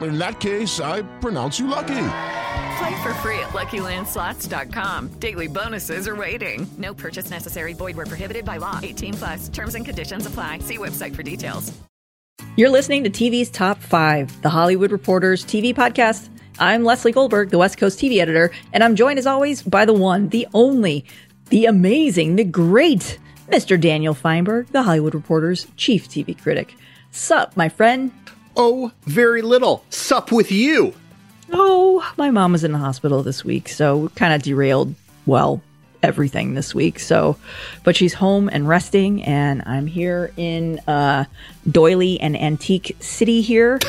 In that case, I pronounce you lucky. Play for free at LuckyLandSlots.com. Daily bonuses are waiting. No purchase necessary. Void where prohibited by law. 18 plus. Terms and conditions apply. See website for details. You're listening to TV's Top 5, the Hollywood Reporters TV podcast. I'm Leslie Goldberg, the West Coast TV editor, and I'm joined as always by the one, the only, the amazing, the great Mr. Daniel Feinberg, the Hollywood Reporter's chief TV critic. Sup, my friend? Oh, very little. Sup with you. Oh, my mom was in the hospital this week, so kind of derailed, well, everything this week. So, but she's home and resting, and I'm here in uh, Doily and Antique City here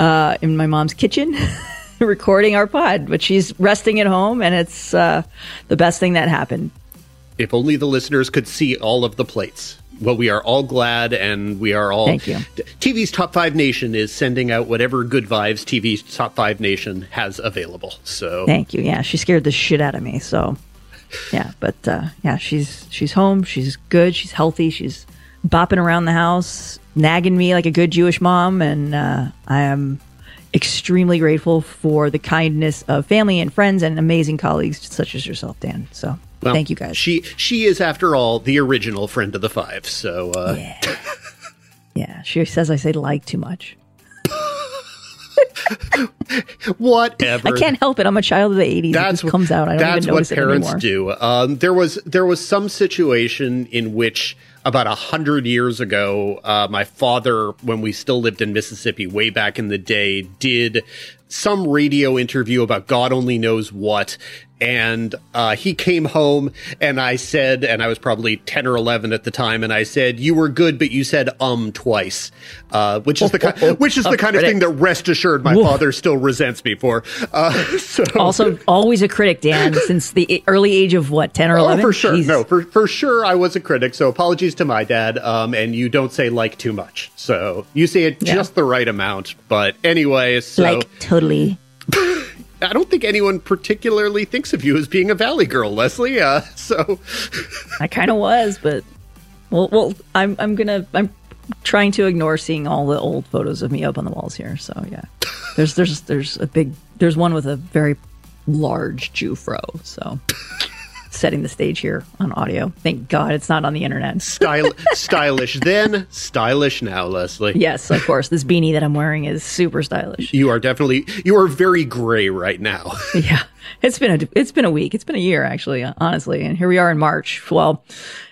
uh, in my mom's kitchen. recording our pod but she's resting at home and it's uh, the best thing that happened If only the listeners could see all of the plates. Well, we are all glad and we are all. Thank you. TV's Top 5 Nation is sending out whatever good vibes TV's Top 5 Nation has available. So. Thank you. Yeah, she scared the shit out of me. So, yeah, but uh, yeah, she's she's home. She's good. She's healthy. She's bopping around the house, nagging me like a good Jewish mom, and uh, I am extremely grateful for the kindness of family and friends and amazing colleagues such as yourself, Dan. So, Well, thank you guys. She she is, after all, the original friend of the five. So uh, yeah, yeah. She says I say like too much. whatever. I can't help it. I'm a child of the '80s. it That's just what- comes out. I don't that's even notice what parents it do. Um, there was there was some situation in which about a hundred years ago, uh, my father, when we still lived in Mississippi, way back in the day, did some radio interview about God only knows what. And uh, he came home, and I said, and I was probably ten or eleven at the time, and I said, "You were good, but you said um twice," uh, which is the ki- which is the kind of thing that rest assured my father still resents me for. Uh, so Also, always a critic, Dan, since the early age of what, 10 or 11? Oh, for sure. Jeez. No, for for sure, I was a critic. So apologies to my dad. Um, and you don't say like too much. So you say it Yeah. just the right amount. But anyway, so Like, totally. I don't think anyone particularly thinks of you as being a valley girl, Leslie. Uh, so I kind of was, but well, well, I'm I'm gonna I'm trying to ignore seeing all the old photos of me up on the walls here. So yeah, there's there's there's a big there's one with a very large Jew fro. So setting the stage here on audio. Thank God it's not on the internet. style stylish then, stylish now, Leslie. Yes, of course. This beanie that I'm wearing is super stylish. You are definitely you are very gray right now. Yeah, it's been a it's been a week. It's been a year actually, honestly. And here we are in March. Well,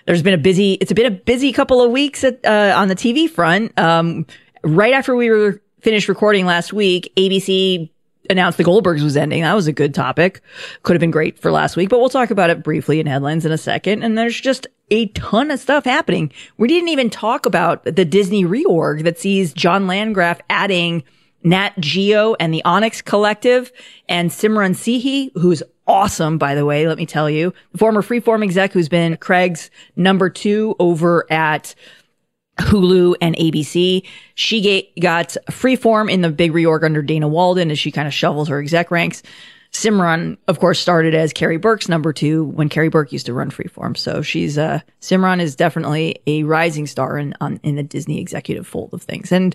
there's been a busy. It's been a busy couple of weeks at, uh, on the TV front. Um, right after we were finished recording last week, ABC announced the Goldbergs was ending. That was a good topic. Could have been great for last week, but we'll talk about it briefly in headlines in a second. And there's just a ton of stuff happening. We didn't even talk about the Disney reorg that sees John Landgraf adding Nat Geo and the Onyx Collective and Simran Sethi, who's awesome, by the way, let me tell you. Former Freeform exec who's been Craig's number two over at Hulu and ABC. She ga- got Freeform in the big reorg under Dana Walden as she kind of shovels her exec ranks. Simran, of course, started as Karey Burke's number two when Karey Burke used to run Freeform. So she's, uh, Simran is definitely a rising star in, on, in the Disney executive fold of things. And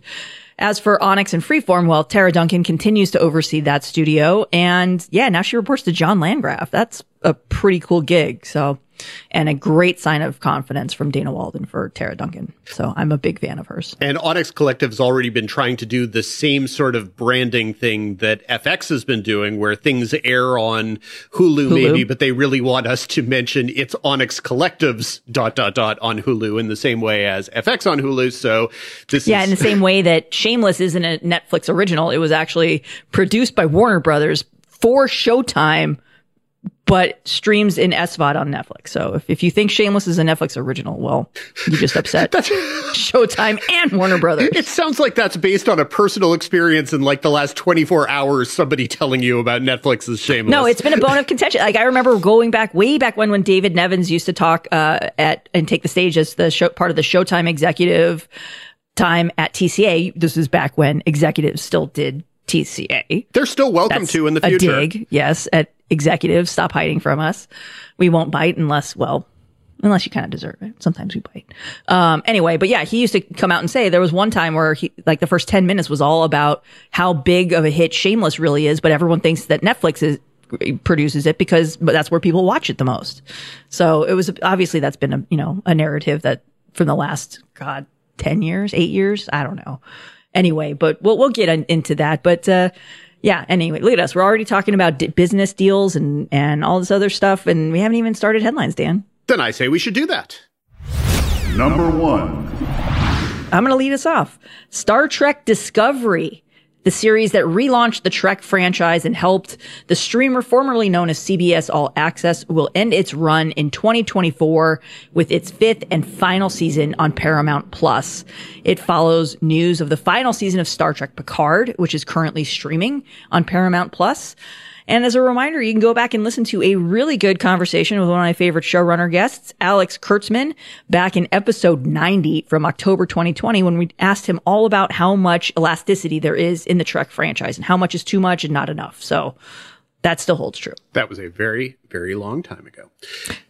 as for Onyx and Freeform, well, Tara Duncan continues to oversee that studio. And yeah, now she reports to John Landgraf. That's a pretty cool gig. So and a great sign of confidence from Dana Walden for Tara Duncan. So I'm a big fan of hers. And Onyx Collective's already been trying to do the same sort of branding thing that FX has been doing, where things air on Hulu, Hulu. maybe, but they really want us to mention it's Onyx Collective's dot dot dot on Hulu in the same way as FX on Hulu. So this Yeah, is in the same way that Shameless isn't a Netflix original, it was actually produced by Warner Brothers for Showtime, but streams in SVOD on Netflix. So if, if you think Shameless is a Netflix original, well, you just upset Showtime and Warner Brothers. It sounds like that's based on a personal experience in like the last 24 hours, somebody telling you about Netflix's Shameless. No, it's been a bone of contention. Like I remember going back way back when when David Nevins used to talk uh, at and take the stage as the show part of the Showtime executive time at TCA. This is back when executives still did TCA. They're still welcome That's to in the future. a dig, yes, at executives. Stop hiding from us. We won't bite unless, well, unless you kind of deserve it. Sometimes we bite. Um, anyway, but yeah, he used to come out and say there was one time where he, like the first 10 minutes was all about how big of a hit Shameless really is, but everyone thinks that Netflix is, produces it because but that's where people watch it the most. So it was obviously that's been a, you know, a narrative that from the last, God, 10 years, eight years. I don't know. Anyway, but we'll, we'll get in, into that. But, uh, yeah. Anyway, look at us. We're already talking about d- business deals and, and all this other stuff. And we haven't even started headlines, Dan. Then I say we should do that. Number one. I'm going to lead us off. Star Trek Discovery, the series that relaunched the Trek franchise and helped the streamer formerly known as CBS All Access will end its run in 2024 with its fifth and final season on Paramount Plus. It follows news of the final season of Star Trek Picard, which is currently streaming on Paramount Plus. And as a reminder, you can go back and listen to a really good conversation with one of my favorite showrunner guests, Alex Kurtzman, back in episode 90 from October 2020 when we asked him all about how much elasticity there is in the Trek franchise and how much is too much and not enough. So that still holds true. That was a very, very long time ago.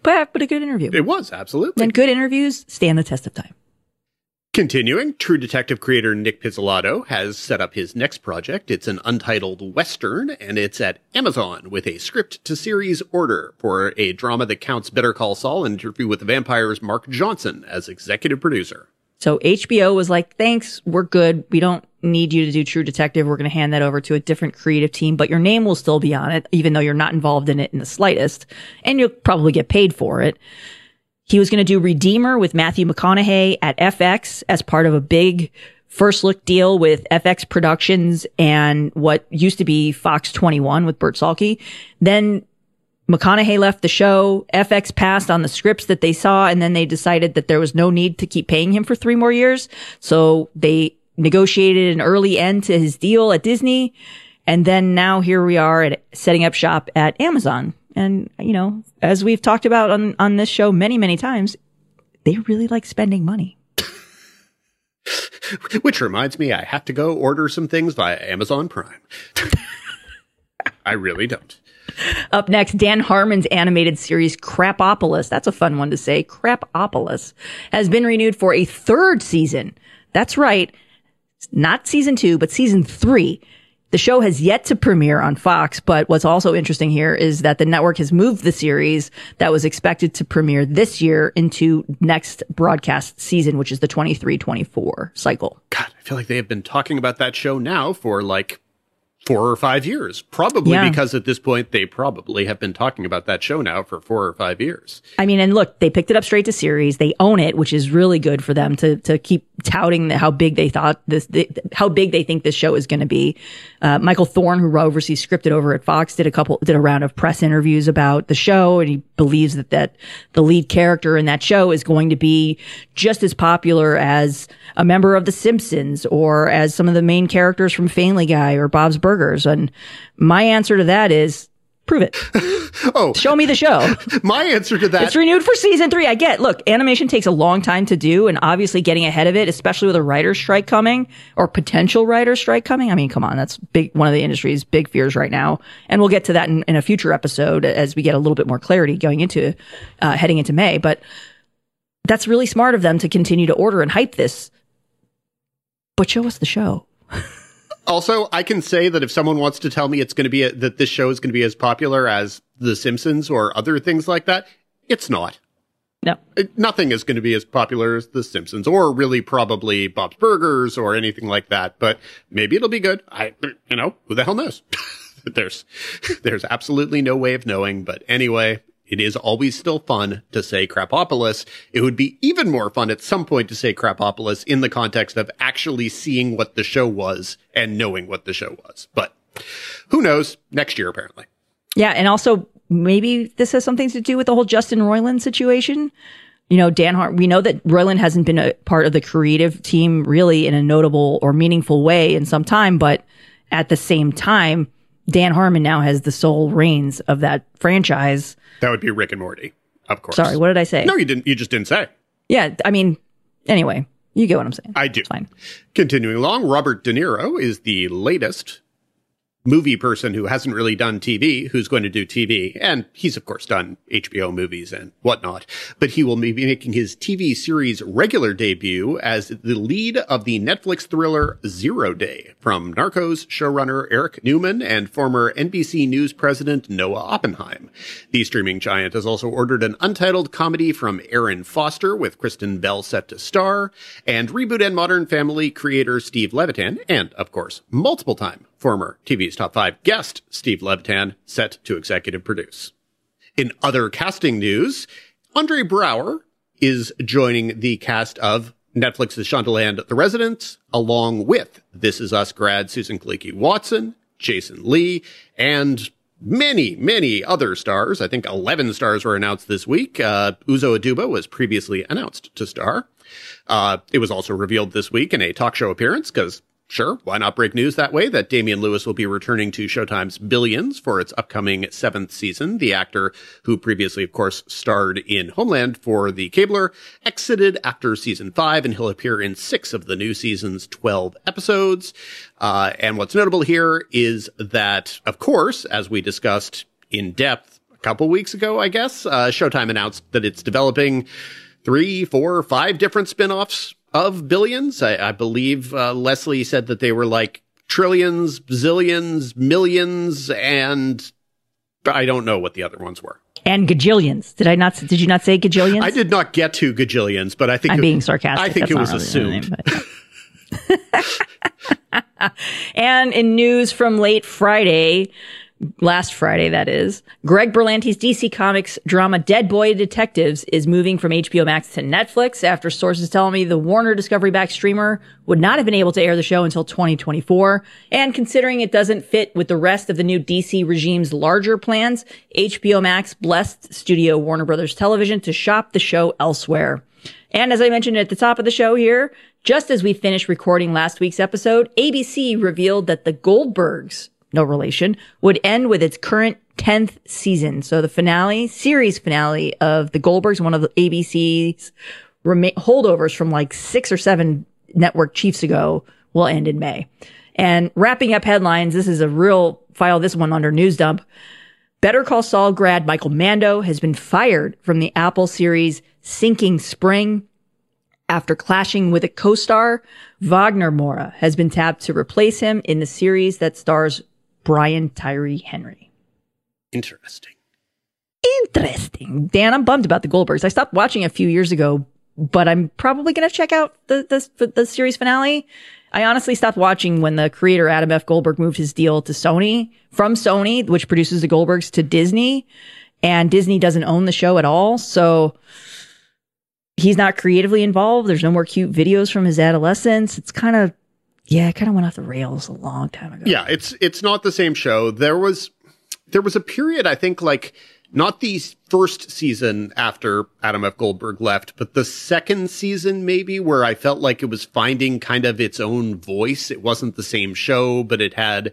But, but a good interview. It was, absolutely. And good interviews stand the test of time. Continuing, True Detective creator Nic Pizzolatto has set up his next project. It's an untitled Western, and it's at Amazon with a script to series order for a drama that counts Better Call Saul and Interview with the Vampire's Mark Johnson as executive producer. So HBO was like, thanks, we're good. We don't need you to do True Detective. We're going to hand that over to a different creative team, but your name will still be on it, even though you're not involved in it in the slightest. And you'll probably get paid for it. He was going to do Redeemer with Matthew McConaughey at FX as part of a big first look deal with FX Productions and what used to be Fox 21 with Bert Salke. Then McConaughey left the show. FX passed on the scripts that they saw, and then they decided that there was no need to keep paying him for three more years. So they negotiated an early end to his deal at Disney. And then now here we are at setting up shop at Amazon. And, you know, as we've talked about on, on this show many, many times, they really like spending money. Which reminds me, I have to go order some things via Amazon Prime. I really don't. Up next, Dan Harmon's animated series Krapopolis. That's a fun one to say. Krapopolis has been renewed for a third season. That's right. Not season two, but season three. The show has yet to premiere on Fox, but what's also interesting here is that the network has moved the series that was expected to premiere this year into next broadcast season, which is the 23-24 cycle. God, I feel like they have been talking about that show now for like four or five years. Probably Yeah. because at this point they probably have been talking about that show now for four or five years. I mean, and look, they picked it up straight to series. They own it, which is really good for them to to keep touting how big they thought this, the, how big they think this show is going to be. Uh, Michael Thorne, who oversees scripted over at Fox, did a couple, did a round of press interviews about the show, and he believes that that the lead character in that show is going to be just as popular as a member of The Simpsons or as some of the main characters from Family Guy or Bob's Burgers. And my answer to that is. Prove it. Oh, Show me the show. my answer to that It's renewed for season three. I get. Look, animation takes a long time to do, and obviously getting ahead of it, especially with a writer's strike coming or potential writer's strike coming. I mean, come on, that's big. One of the industry's big fears right now, and we'll get to that in, in a future episode as we get a little bit more clarity going into uh, heading into May. But that's really smart of them to continue to order and hype this. But show us the show. Also, I can say that if someone wants to tell me it's going to be a, that this show is going to be as popular as The Simpsons or other things like that, it's not. No. It- nothing is going to be as popular as The Simpsons or really probably Bob's Burgers or anything like that, but maybe it'll be good. I, you know, who the hell knows? there's, there's absolutely no way of knowing, but anyway, it is always still fun to say Krapopolis. It would be even more fun at some point to say Krapopolis in the context of actually seeing what the show was and knowing what the show was. But who knows? Next year, apparently. Yeah, and also maybe this has something to do with the whole Justin Roiland situation. You know, Dan Hart, we know that Roiland hasn't been a part of the creative team really in a notable or meaningful way in some time, but at the same time, Dan Harmon now has the sole reins of that franchise. That would be Rick and Morty, of course. Sorry, what did I say? No, you didn't. You just didn't say. Yeah, I mean, anyway, you get what I'm saying. I do. It's fine. Continuing along, Robert De Niro is the latest movie person who hasn't really done TV, who's going to do TV. And he's, of course, done HBO movies and whatnot. But he will be making his TV series regular debut as the lead of the Netflix thriller Zero Day from Narcos showrunner Eric Newman and former NBC News president Noah Oppenheim. The streaming giant has also ordered an untitled comedy from Erin Foster with Kristen Bell set to star and reboot and modern family creator Steve Levitan and, of course, multiple time former TV's top five guest Steve Levitan set to executive produce. In other casting news, Andre Braugher is joining the cast of Netflix's Shondaland The Residence, along with This Is Us grad Susan Kelechi Watson, Jason Lee, and many, many other stars. I think 11 stars were announced this week. Uh, Uzo Aduba was previously announced to star. Uh, it was also revealed this week in a talk show appearance because Sure, why not break news that way that Damian Lewis will be returning to Showtime's Billions for its upcoming seventh season. The actor, who previously, of course, starred in Homeland for the Cabler, exited after season five, and he'll appear in six of the new season's 12 episodes. Uh, and what's notable here is that, of course, as we discussed in depth a couple weeks ago, I guess, uh, Showtime announced that it's developing three, four, five different spin-offs of billions. I, I believe uh, Leslie said that they were like trillions, zillions, millions, and I don't know what the other ones were. And gajillions. Did I not? Did you not say gajillions? I did not get to gajillions, but I think I'm it- being sarcastic. I think That's it was really assumed. name, and in news from late Friday, last Friday, that is, Greg Berlanti's DC Comics drama Dead Boy Detectives is moving from HBO Max to Netflix after sources tell me the Warner Discovery back streamer would not have been able to air the show until 2024. And considering it doesn't fit with the rest of the new DC regime's larger plans, HBO Max blessed studio Warner Brothers Television to shop the show elsewhere. And as I mentioned at the top of the show here, just as we finished recording last week's episode, ABC revealed that the Goldbergs, no relation, would end with its current 10th season. So the finale, series finale of the Goldbergs, one of the ABC's rema- holdovers from like six or seven network chiefs ago, will end in May. And wrapping up headlines, this is a real file this one under news dump. Better Call Saul grad Michael Mando has been fired from the Apple series Sinking Spring after clashing with a co-star. Wagner Moura has been tapped to replace him in the series that stars Brian Tyree Henry. Interesting. Interesting. Dan, I'm bummed about the Goldbergs. I stopped watching a few years ago, but I'm probably going to check out the, the, the series finale. I honestly stopped watching when the creator Adam F. Goldberg moved his deal to Sony from Sony, which produces the Goldbergs to Disney and Disney doesn't own the show at all. So he's not creatively involved. There's no more cute videos from his adolescence. It's kind of, yeah, it kind of went off the rails a long time ago. Yeah, it's it's not the same show. There was there was a period I think like not the first season after Adam F. Goldberg left, but the second season maybe where I felt like it was finding kind of its own voice. It wasn't the same show, but it had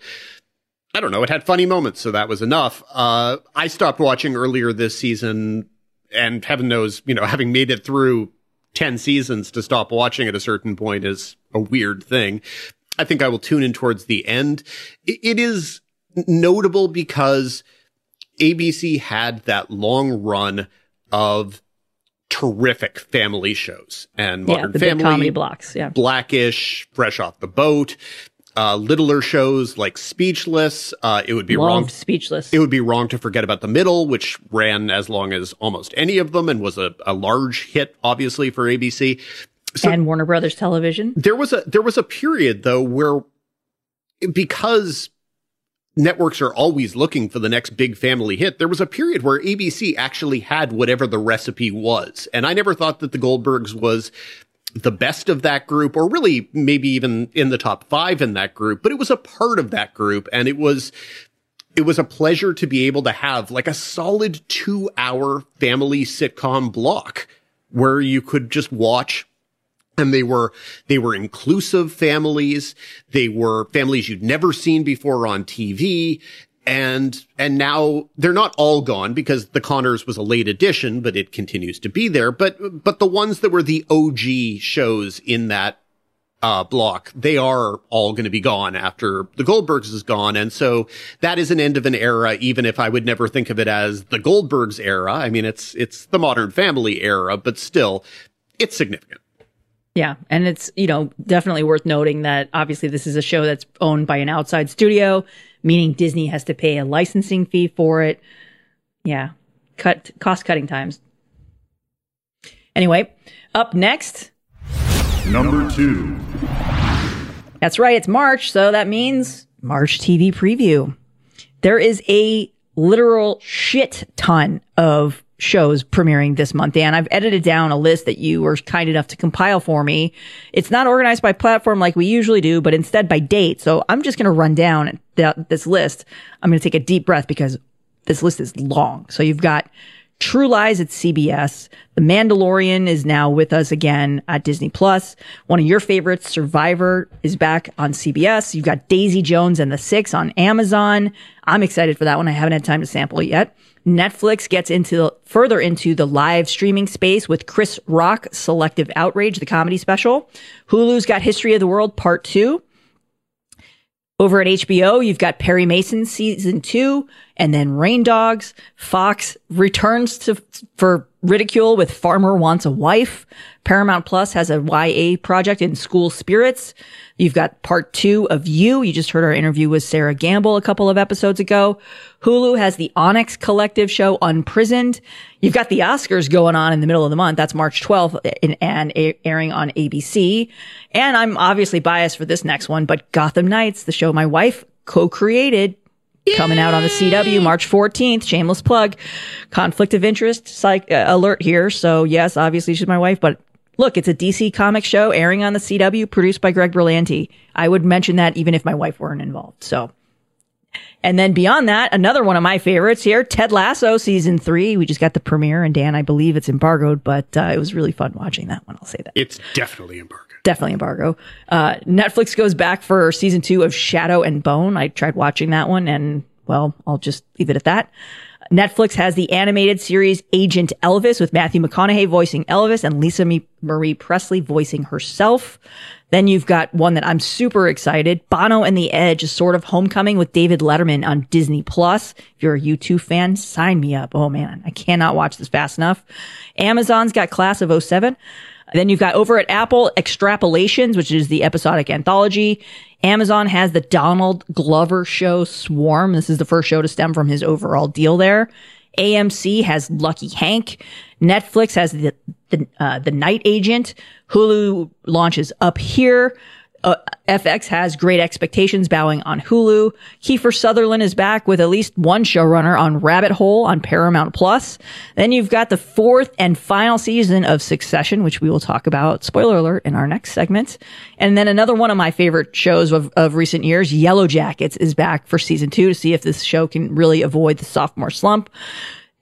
I don't know, it had funny moments, so that was enough. Uh I stopped watching earlier this season and heaven knows, you know, having made it through 10 seasons to stop watching at a certain point is a weird thing. I think I will tune in towards the end. It, is notable because ABC had that long run of terrific family shows and Yeah, Modern big Family, comedy blocks. Yeah. Blackish, Fresh Off the Boat. Uh, littler shows like Speechless. Uh, it would be Loved wrong. Speechless. It would be wrong to forget about The Middle, which ran as long as almost any of them and was a, a large hit, obviously, for ABC. So and Warner Brothers Television. there was a there was a period though where because networks are always looking for the next big family hit, there was a period where ABC actually had whatever the recipe was. And I never thought that the Goldbergs was the best of that group, or really maybe even in the top five in that group, but it was a part of that group. And it was, it was a pleasure to be able to have like a solid two hour family sitcom block where you could just watch. And they were they were inclusive families. They were families you'd never seen before on TV and and now they're not all gone because the Connors was a late addition but it continues to be there but but the ones that were the OG shows in that uh, block, they are all going to be gone after the Goldbergs is gone. And so that is an end of an era, even if I would never think of it as the Goldbergs era. I mean, it's, it's the modern family era, but still it's significant. Yeah. And it's, you know, definitely worth noting that obviously this is a show that's owned by an outside studio, meaning Disney has to pay a licensing fee for it. Yeah. Cut cost cutting times. Anyway, up next, Number two. That's right. It's March. So that means March TV preview. There is a literal shit ton of shows premiering this month. Dan, I've edited down a list that you were kind enough to compile for me. It's not organized by platform like we usually do, but instead by date. So I'm just going to run down th- this list. I'm going to take a deep breath because this list is long. So you've got True Lies at CBS. The Mandalorian is now with us again at Disney Plus. One of your favorites, Survivor, is back on CBS. You've got Daisy Jones and the Six on Amazon. I'm excited for that one. I haven't had time to sample it yet. Netflix gets into further into the live streaming space with Chris Rock Selective Outrage, the comedy special. Hulu's got History of the World Part 2. Over at HBO, you've got Perry Mason season two and then Rain Dogs. Fox returns to for ridicule with Farmer Wants a Wife. Paramount Plus has a YA project in School Spirits. You've got part two of You. You just heard our interview with Sera Gamble a couple of episodes ago. Hulu has the Onyx Collective show Unprisoned. You've got the Oscars going on in the middle of the month. That's March 12th and airing on ABC. And I'm obviously biased for this next one, but Gotham Knights, the show my wife co-created, coming out on the CW March 14th. Shameless plug. Conflict of interest psych uh, alert here. So yes, obviously she's my wife, but look, it's a DC comic show airing on the CW, produced by Greg Berlanti. I would mention that even if my wife weren't involved. So. And then beyond that, another one of my favorites here, Ted Lasso season three. We just got the premiere, and Dan, I believe it's embargoed, but uh, it was really fun watching that one. I'll say that. It's definitely embargoed. Definitely embargo. Uh, Netflix goes back for season two of Shadow and Bone. I tried watching that one, and well, I'll just leave it at that. Netflix has the animated series Agent Elvis with Matthew McConaughey voicing Elvis and Lisa Marie Presley voicing herself. Then you've got one that I'm super excited. Bono and the Edge, a sort of homecoming with David Letterman on Disney Plus. If you're a U2 fan, sign me up. Oh man, I cannot watch this fast enough. Amazon's got Class of 07. Then you've got over at Apple Extrapolations, which is the episodic anthology. Amazon has the Donald Glover show Swarm. This is the first show to stem from his overall deal there. AMC has Lucky Hank. Netflix has the the, uh, the Night Agent. Hulu launches Up Here. Uh, FX has Great Expectations bowing on Hulu. Kiefer Sutherland is back with at least one showrunner on Rabbit Hole on Paramount Plus. Then you've got the fourth and final season of Succession, which we will talk about, spoiler alert, in our next segment. And then another one of my favorite shows of, of recent years, Yellow Jackets, is back for season two to see if this show can really avoid the sophomore slump.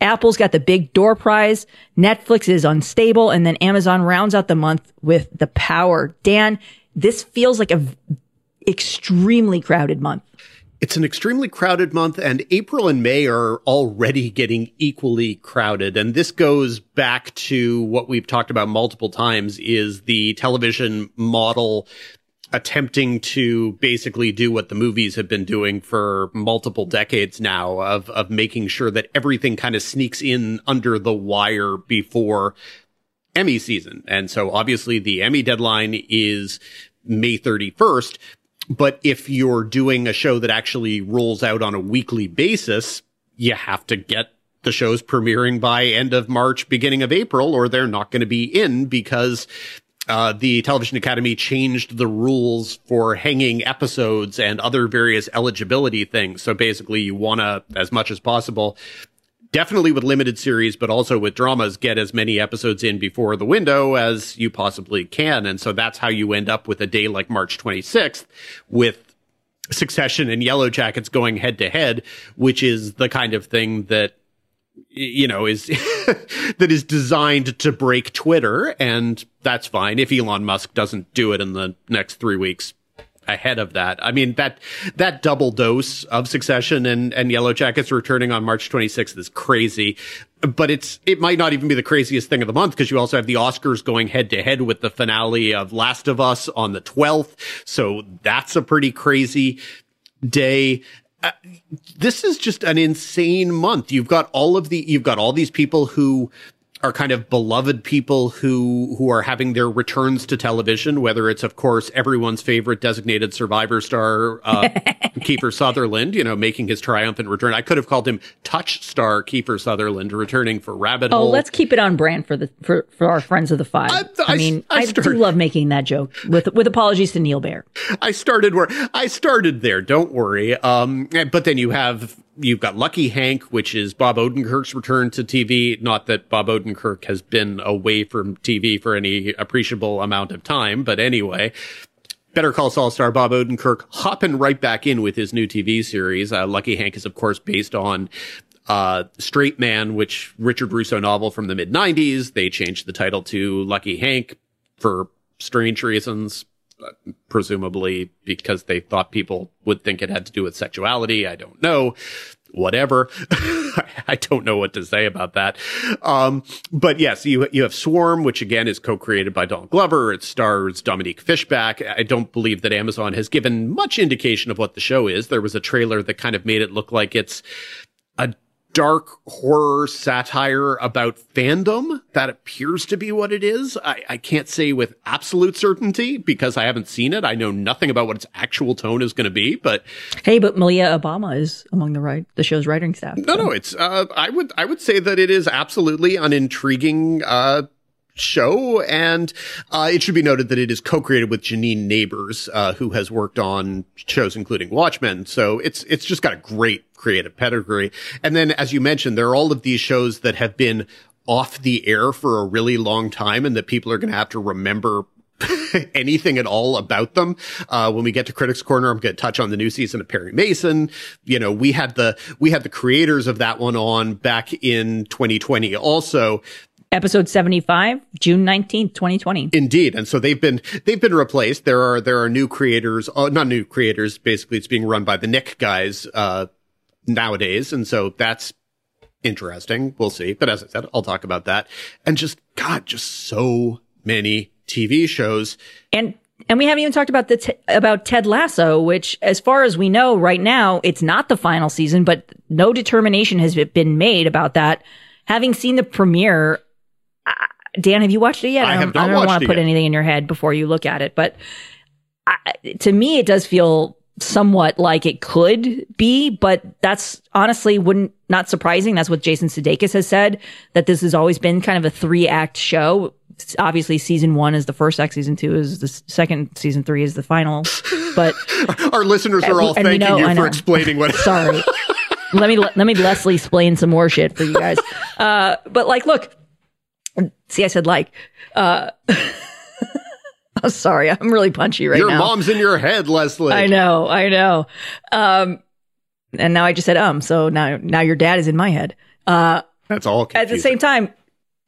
Apple's got the big door prize. Netflix is unstable. And then Amazon rounds out the month with The Power. Dan, this feels like a v- extremely crowded month. It's an extremely crowded month, and April and May are already getting equally crowded. And this goes back to what we've talked about multiple times is the television model attempting to basically do what the movies have been doing for multiple decades now of of making sure that everything kind of sneaks in under the wire before Emmy season. And so obviously the Emmy deadline is May 31st. but if you're doing a show that actually rolls out on a weekly basis, you have to get the shows premiering by end of March, beginning of April, or they're not going to be in because uh, the Television Academy changed the rules for hanging episodes and other various eligibility things. So basically, you want to, as much as possible, definitely with limited series, but also with dramas, get as many episodes in before the window as you possibly can. And so that's how you end up with a day like March 26th with Succession and Yellow Jackets going head to head, which is the kind of thing that you know, is that is designed to break Twitter, and that's fine if Elon Musk doesn't do it in the next three weeks ahead of that. I mean that that double dose of Succession and and Yellow Jackets returning on March 26th is crazy. But it's it might not even be the craziest thing of the month because you also have the Oscars going head to head with the finale of Last of Us on the 12th. So that's a pretty crazy day. Uh, this is just an insane month. You've got all of the, you've got all these people who are kind of beloved people who who are having their returns to television. Whether it's, of course, everyone's favorite designated survivor star uh, Kiefer Sutherland, you know, making his triumphant return. I could have called him Touch Star Kiefer Sutherland, returning for Rabbit Oh, Hole. Oh, let's keep it on brand for the for, for our friends of the five. I- I, I- mean, I I, started- do love making that joke with with apologies to Neal Baer. I started where I started there. Don't worry. Um, but then you have you've got Lucky Hank, which is Bob Odenkirk's return to TV. Not that Bob Odenkirk has been away from TV for any appreciable amount of time, but anyway. Better Call Saul star Bob Odenkirk hopping right back in with his new TV series. Uh, Lucky Hank is, of course, based on uh, Straight Man, which Richard Russo novel from the mid 90s. They changed the title to Lucky Hank for strange reasons presumably because they thought people would think it had to do with sexuality. I don't know. Whatever. I don't know what to say about that. Um, but yes, you, you have Swarm, which again is co-created by Don Glover. It stars Dominique Fishback. I don't believe that Amazon has given much indication of what the show is. There was a trailer that kind of made it look like it's a dark horror satire about fandom. That appears to be what it is. I, I can't say with absolute certainty because I haven't seen it. I know nothing about what its actual tone is going to be, but Hey, but Malia Obama is among the right the show's writing staff. no, no, it's, uh, I would, I would say that it is absolutely an intriguing, uh, show. And, uh, it should be noted that it is co-created with Janine Nabers, uh, who has worked on shows including Watchmen. So it's, it's just got a great creative pedigree. And then, as you mentioned, there are all of these shows that have been off the air for a really long time and that people are going to have to remember anything at all about them. Uh, when we get to Critics Corner, I'm going to touch on the new season of Perry Mason. You know, we had the, we had the creators of that one on back in 2020 also. Episode 75, June 19th, 2020. Indeed. And so they've been, they've been replaced. There are, there are new creators, uh, not new creators. Basically, it's being run by the Knick guys, uh, nowadays. And so that's interesting. We'll see. But as I said, I'll talk about that. And just, God, just so many TV shows. And and we haven't even talked about the t- about Ted Lasso, which, as far as we know, right now it's not the final season, but no determination has been made about that. Having seen the premiere, Dan, have you watched it yet? I don't, have not I don't want to put yet. anything in your head before you look at it, but I, to me, it does feel somewhat like it could be, but that's honestly wouldn't not surprising. That's what Jason Sudeikis has said that this has always been kind of a three act show. Obviously, season one is the first act, season two is the second, season three is the final. But Our listeners are all And we thanking know- you for explaining what. sorry, let me let me Leslie explain some more shit for you guys. Uh, but like, look, see, I said like. Uh, I'm sorry, I'm really punchy right Your now. Your mom's in your head, Leslie. I know, I know. Um, and now I just said um, so now now your dad is in my head. Uh, That's all. at the same time,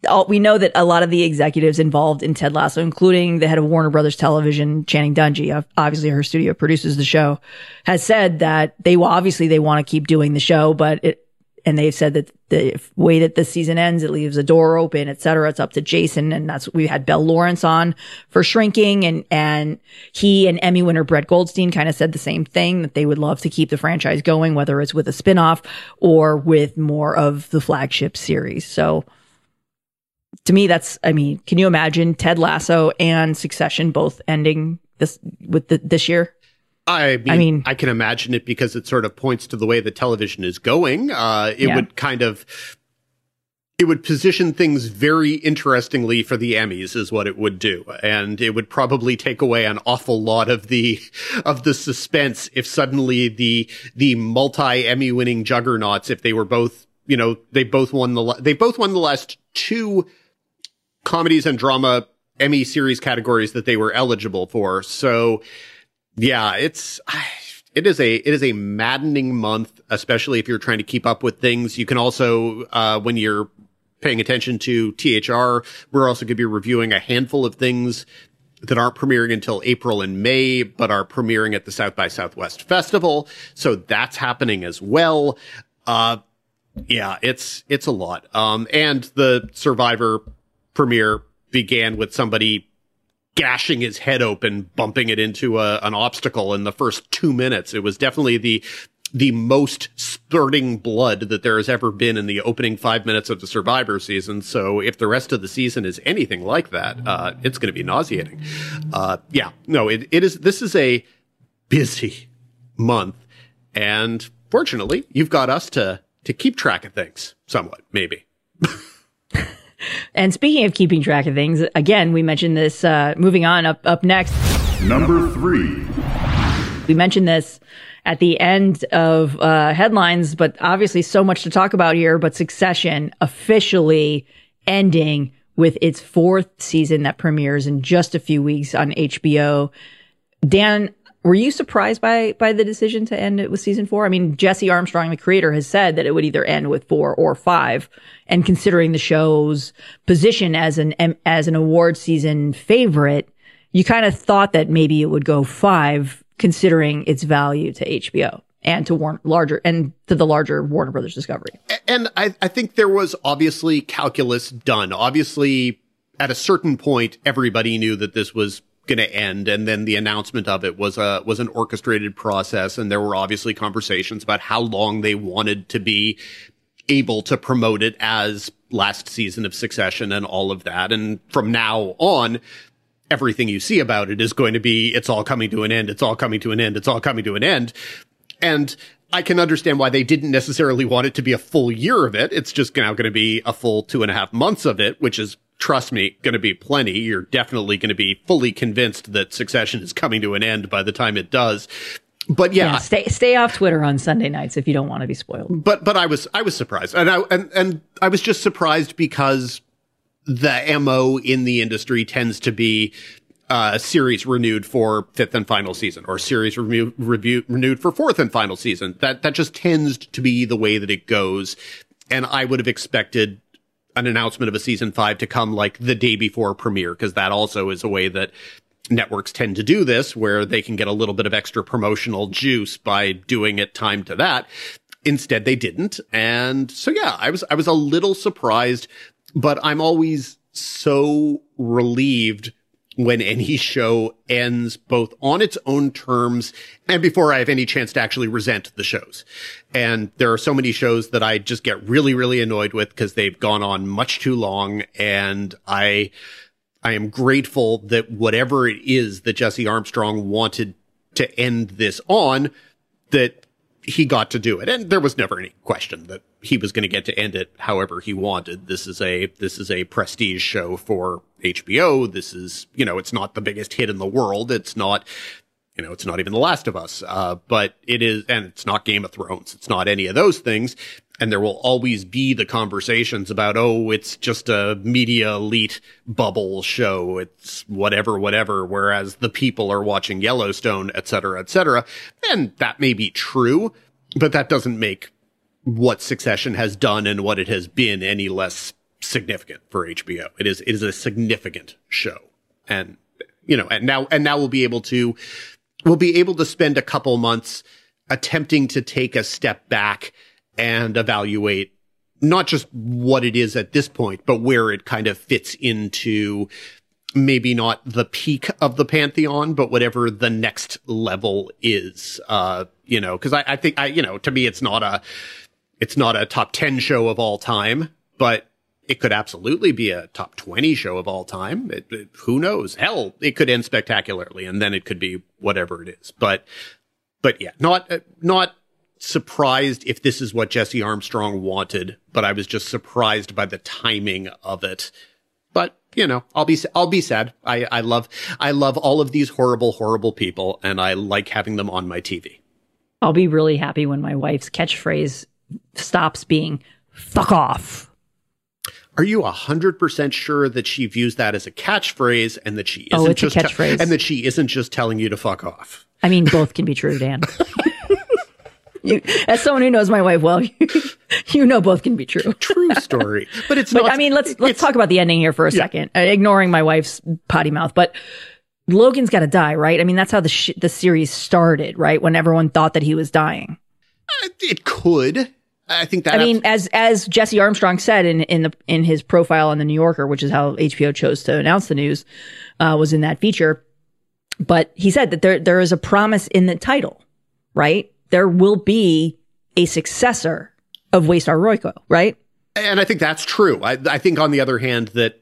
all, we know that a lot of the executives involved in Ted Lasso, including the head of Warner Brothers Television, Channing Dungey, obviously her studio produces the show, has said that they will obviously they want to keep doing the show, but it and they've said that the way that the season ends, it leaves a door open, et cetera. It's up to Jason. And that's, we had Bill Lawrence on for shrinking and, and he and Emmy winner Brett Goldstein kind of said the same thing that they would love to keep the franchise going, whether it's with a spinoff or with more of the flagship series. So to me, that's, I mean, can you imagine Ted Lasso and Succession both ending this with the, this year? I mean, I mean- I can imagine it because it sort of points to the way the television is going. Uh, it Yeah. would kind of, it would position things very interestingly for the Emmys is what it would do. And it would probably take away an awful lot of the, of the suspense if suddenly the, the multi Emmy winning juggernauts, if they were both, you know, they both won the, they both won the last two comedies and drama Emmy series categories that they were eligible for. So yeah, it's, it is a, it is a maddening month, especially if you're trying to keep up with things. You can also, uh, when you're paying attention to THR, we're also going to be reviewing a handful of things that aren't premiering until April and May, but are premiering at the South by Southwest Festival. So that's happening as well. Uh, yeah, it's, it's a lot. Um, and the Survivor premiere began with somebody gashing his head open, bumping it into a, an obstacle in the first two minutes. It was definitely the, the most spurting blood that there has ever been in the opening five minutes of the Survivor season. So if the rest of the season is anything like that, uh, it's going to be nauseating. Uh, yeah, no, it, it is, this is a busy month. And fortunately, you've got us to, to keep track of things somewhat, maybe. And speaking of keeping track of things, again, we mentioned this, uh, moving on up, up next. Number three. We mentioned this at the end of uh, headlines, but obviously so much to talk about here. But Succession officially ending with its fourth season that premieres in just a few weeks on HBO. Dan, were you surprised by by the decision to end it with season four? I mean, Jesse Armstrong, the creator, has said that it would either end with four or five. And considering the show's position as an as an award season favorite, you kind of thought that maybe it would go five, considering its value to HBO and to Warner larger and to the larger Warner Brothers Discovery. And I, I think there was obviously calculus done. Obviously, at a certain point, everybody knew that this was going to end, and then the announcement of it was a was an orchestrated process, and there were obviously conversations about how long they wanted to be able to promote it as last season of Succession and all of that. And from now on, everything you see about it is going to be it's all coming to an end. It's all coming to an end. It's all coming to an end. And I can understand why they didn't necessarily want it to be a full year of it. It's just now going to be a full two and a half months of it, which is, trust me, going to be plenty. You're definitely going to be fully convinced that Succession is coming to an end by the time it does. But yeah, Yeah, stay stay off Twitter on Sunday nights if you don't want to be spoiled. but but I was I was surprised, and I and and I was just surprised because the mo in the industry tends to be uh, series renewed for fifth and final season, or series review, review renewed for fourth and final season. That that just tends to be the way that it goes, and I would have expected an announcement of a season five to come like the day before premiere, because that also is a way that networks tend to do this, where they can get a little bit of extra promotional juice by doing it timed to that. Instead, they didn't. And so, yeah, I was, I was a little surprised, but I'm always so relieved when any show ends both on its own terms and before I have any chance to actually resent the shows. And there are so many shows that I just get really, really annoyed with because they've gone on much too long. And I, I am grateful that whatever it is that Jesse Armstrong wanted to end this on, that he got to do it. And there was never any question that he was going to get to end it however he wanted. This is a, this is a prestige show for HBO. This is, you know, it's not the biggest hit in the world. It's not, you know, it's not even The Last of Us. Uh, but it is, and it's not Game of Thrones. It's not any of those things. And there will always be the conversations about, oh, it's just a media elite bubble show. It's whatever, whatever. Whereas the people are watching Yellowstone, et cetera, et cetera. And that may be true, but that doesn't make what Succession has done and what it has been any less significant for HBO. It is, it is a significant show. And, you know, and now, and now we'll be able to, we'll be able to spend a couple months attempting to take a step back and evaluate not just what it is at this point, but where it kind of fits into maybe not the peak of the pantheon, but whatever the next level is. Uh, you know, cause I, I think I, you know, to me, it's not a, it's not a top 10 show of all time, but It could absolutely be a top 20 show of all time. It, it, who knows? Hell, it could end spectacularly and then it could be whatever it is. But, but yeah, not, uh, not surprised if this is what Jesse Armstrong wanted, but I was just surprised by the timing of it. But, you know, I'll be, I'll be sad. I, I love, I love all of these horrible, horrible people and I like having them on my TV. I'll be really happy when my wife's catchphrase stops being fuck off. Are you hundred percent sure that she views that as a catchphrase and that she Oh, isn't it's a just te- catchphrase. and that she isn't just telling you to fuck off? I mean, both can be true, Dan. you, as someone who knows my wife well, you, you know both can be true. True story, but it's But not. I mean, let's let's talk about the ending here for a second, uh, ignoring my wife's potty mouth. But Logan's got to die, right? I mean, that's how the sh- the series started, right? When everyone thought that he was dying. It could. I think that. I mean, as as Jesse Armstrong said in in the in his profile on the New Yorker, which is how HBO chose to announce the news, uh, was in that feature. But he said that there there is a promise in the title, right? There will be a successor of Waystar Royco, right? and I think that's true. I, I think, on the other hand, that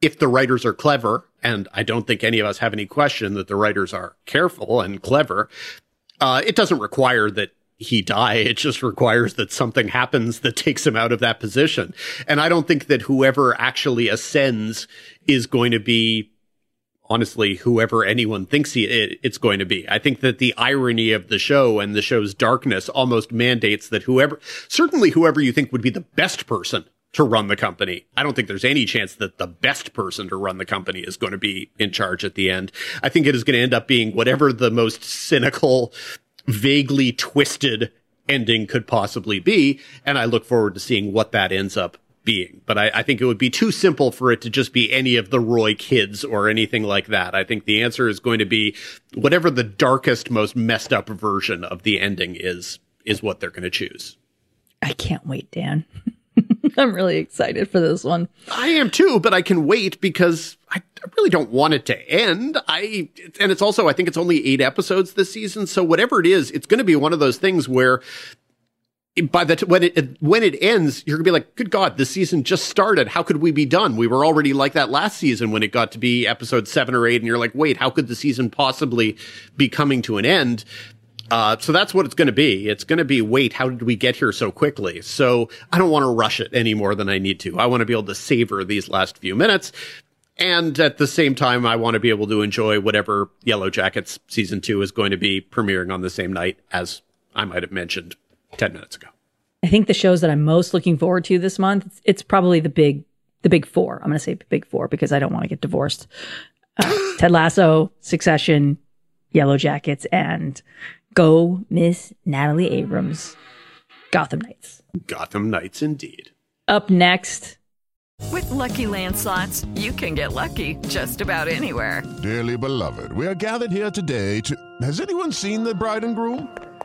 if the writers are clever, and I don't think any of us have any question that the writers are careful and clever, uh, it doesn't require that he die. It just requires that something happens that takes him out of that position. And I don't think that whoever actually ascends is going to be honestly whoever anyone thinks he, it, it's going to be. I think that the irony of the show and the show's darkness almost mandates that whoever, certainly whoever you think would be the best person to run the company. I don't think there's any chance that the best person to run the company is going to be in charge at the end. I think it is going to end up being whatever the most cynical, vaguely twisted ending could possibly be. And I look forward to seeing what that ends up being. But I, I think it would be too simple for it to just be any of the Roy kids or anything like that. I think the answer is going to be whatever the darkest, most messed up version of the ending is, is what they're going to choose. I can't wait, Dan. I'm really excited for this one. I am too, but I can wait because I really don't want it to end. I, and it's also, I think it's only eight episodes this season. So whatever it is, it's going to be one of those things where by the t- when it when it ends, you're gonna be like, "Good God, this season just started. How could we be done? We were already like that last season when it got to be episode seven or eight, and you're like, wait, how could the season possibly be coming to an end?" Uh, so that's what it's going to be. It's going to be, wait, how did we get here so quickly? So I don't want to rush it any more than I need to. I want to be able to savor these last few minutes. And at the same time, I want to be able to enjoy whatever Yellow Jackets season two is going to be premiering on the same night as I might have mentioned 10 minutes ago. I think the shows that I'm most looking forward to this month, it's, it's probably the big, the big four. I'm going to say big four because I don't want to get divorced. Uh, Ted Lasso, Succession, Yellow Jackets, and go Miss Natalie Abrams, Gotham Knights. Gotham Knights, indeed. Up next, With Lucky Land slots, you can get lucky just about anywhere. Dearly beloved, we are gathered here today to. Has anyone seen the bride and groom?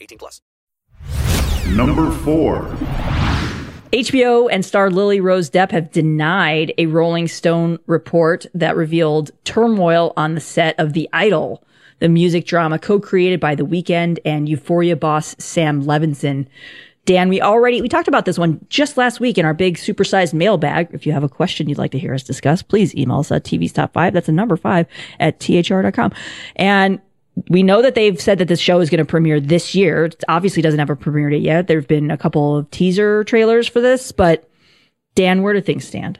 18 plus. Number four. HBO and star Lily Rose Depp have denied a Rolling Stone report that revealed turmoil on the set of The Idol, the music drama co-created by The Weeknd and Euphoria boss Sam Levinson. Dan, we already we talked about this one just last week in our big supersized mailbag. If you have a question you'd like to hear us discuss, please email us at TV's top five. That's a number five at thr.com. And we know that they've said that this show is going to premiere this year. It obviously doesn't have a premiere date yet. There have been a couple of teaser trailers for this, but Dan, where do things stand?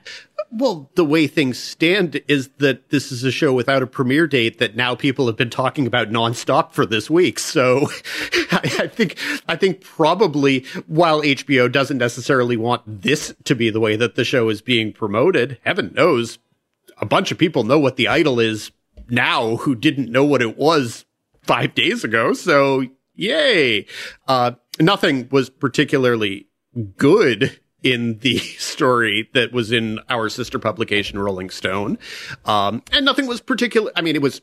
Well, the way things stand is that this is a show without a premiere date that now people have been talking about nonstop for this week. So I, think, I think probably while HBO doesn't necessarily want this to be the way that the show is being promoted, heaven knows a bunch of people know what the idol is now who didn't know what it was five days ago. So yay. Uh, nothing was particularly good in the story that was in our sister publication, Rolling Stone. Um, and nothing was particular. I mean, it was,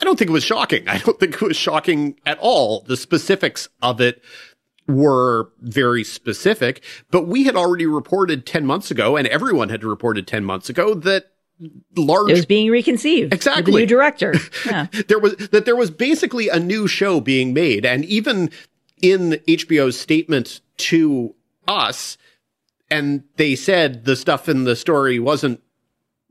I don't think it was shocking. I don't think it was shocking at all. The specifics of it were very specific, but we had already reported 10 months ago and everyone had reported 10 months ago that large It was being reconceived. Exactly. New director. Yeah. there was that there was basically a new show being made and even in HBO's statement to us and they said the stuff in the story wasn't